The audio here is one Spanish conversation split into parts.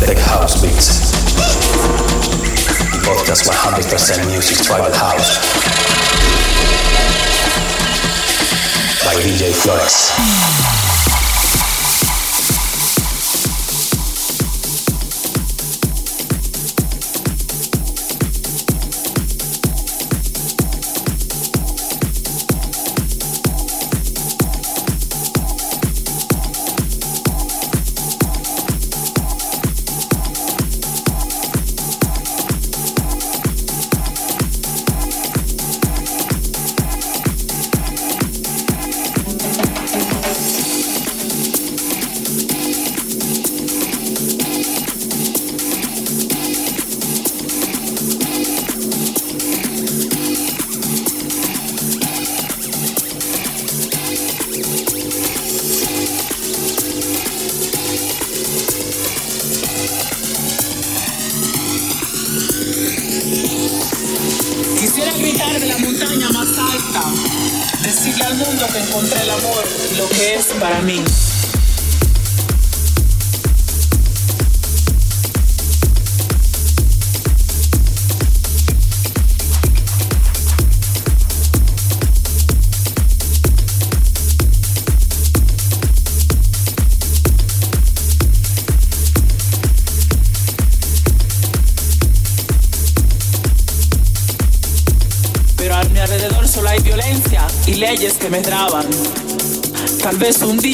Tech House Beats. The podcast 100% music tribal house. By DJ Flores. Vez un día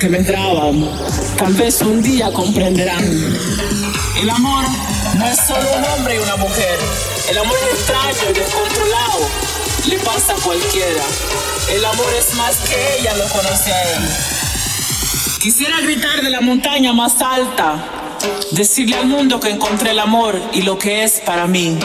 que me traban. Tal vez un día comprenderán. El amor no es solo un hombre y una mujer. El amor es extraño y descontrolado. Le pasa a cualquiera. El amor es más que ella lo conoce a él. Quisiera gritar de la montaña más alta, decirle al mundo que encontré el amor y lo que es para mí.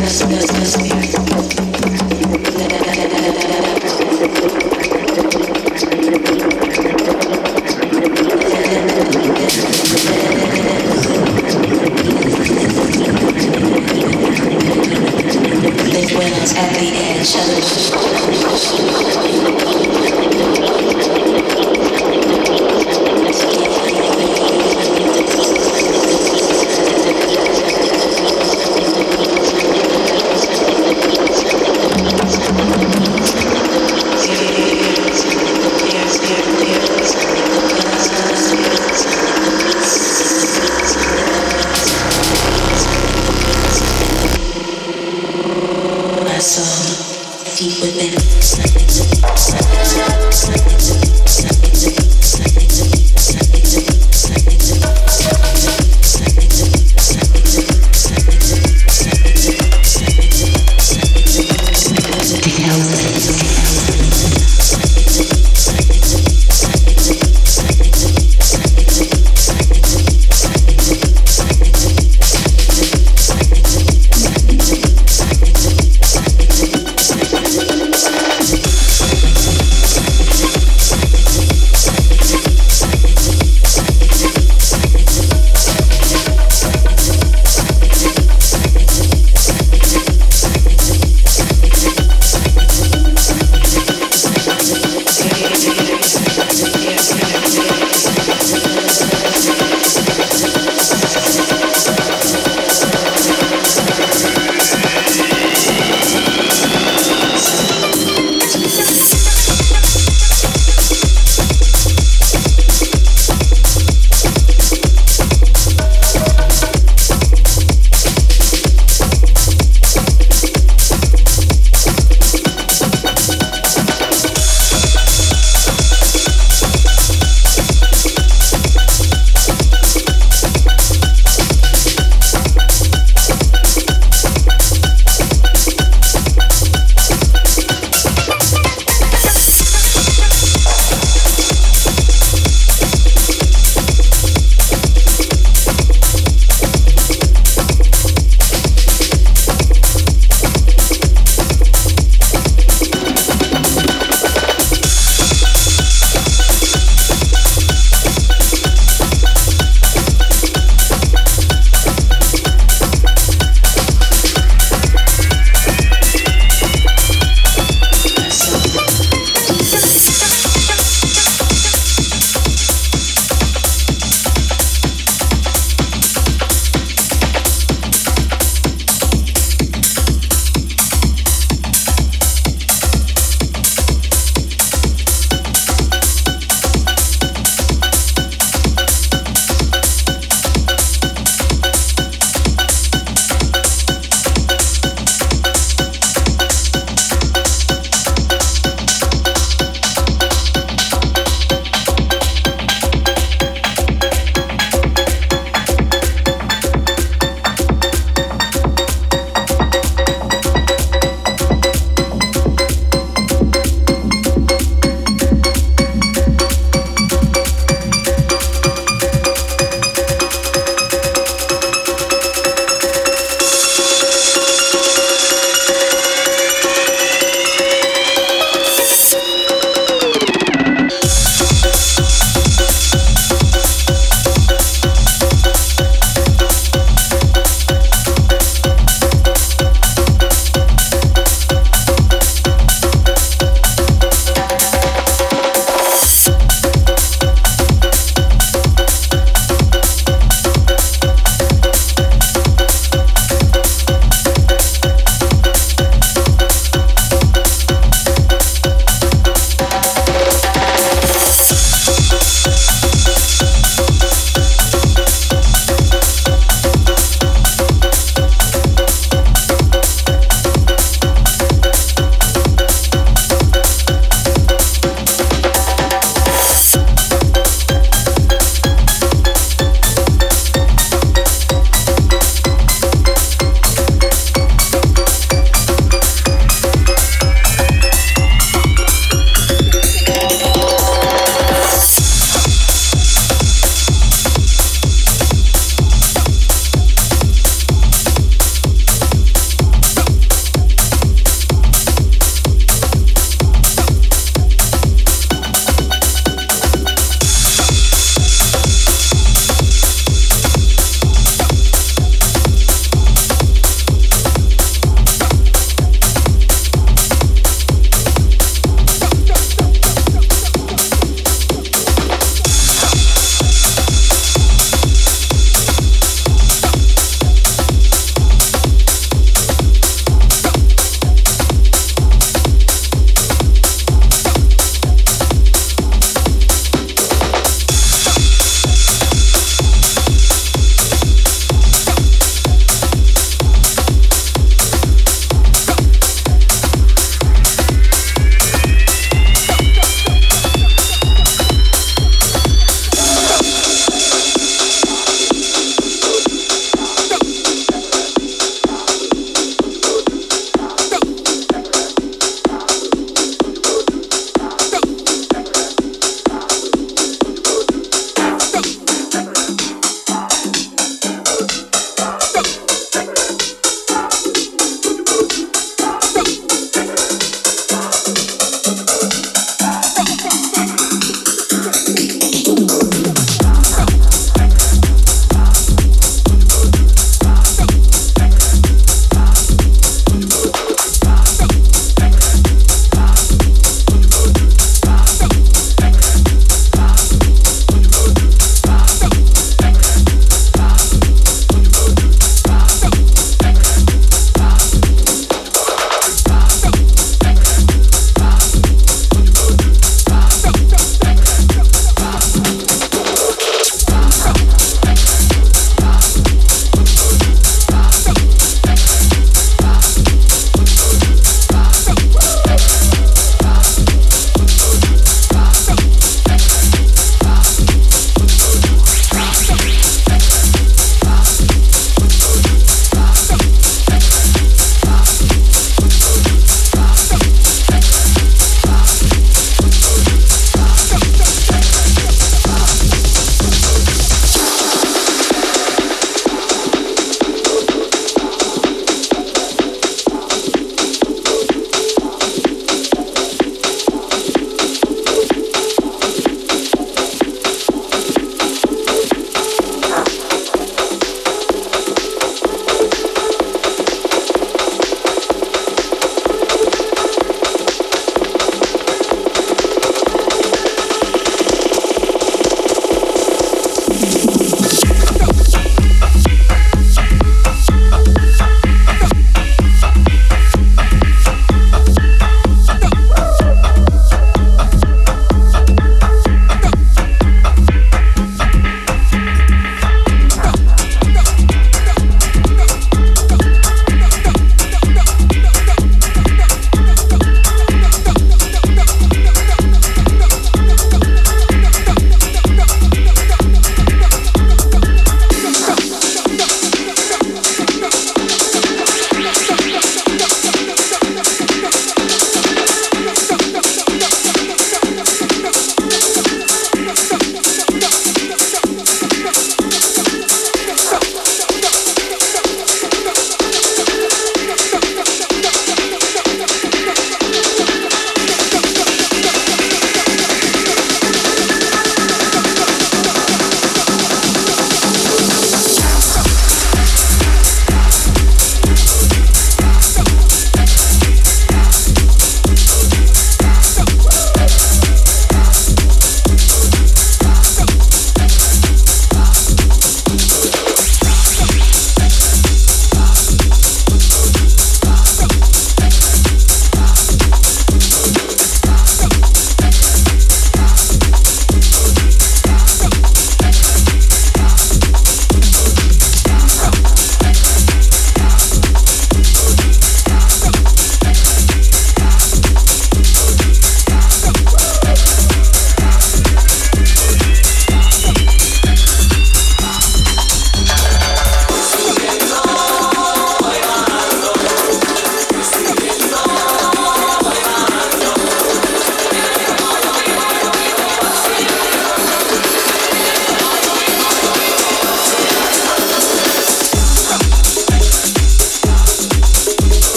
Christmas, Christmas.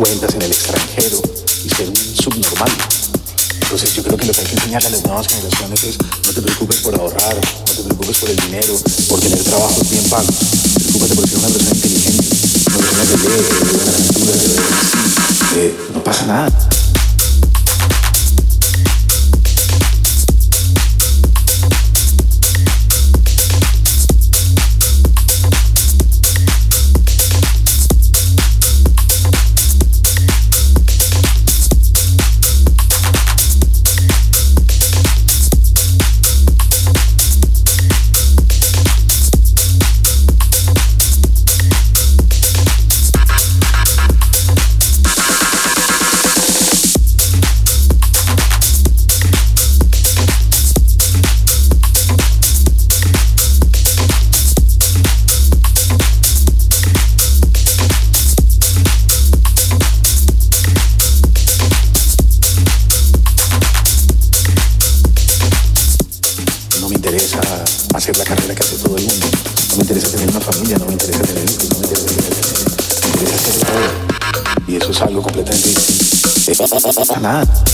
cuentas en el extranjero y ser un subnormal. Entonces yo creo que lo que hay que enseñar a las nuevas generaciones es no te preocupes por ahorrar, no te preocupes por el dinero, por tener trabajos bien pagos. Preocúpate por ser una persona inteligente, una persona que lee, que lee la lectura, que lee, sí, eh, no pasa nada. Nada.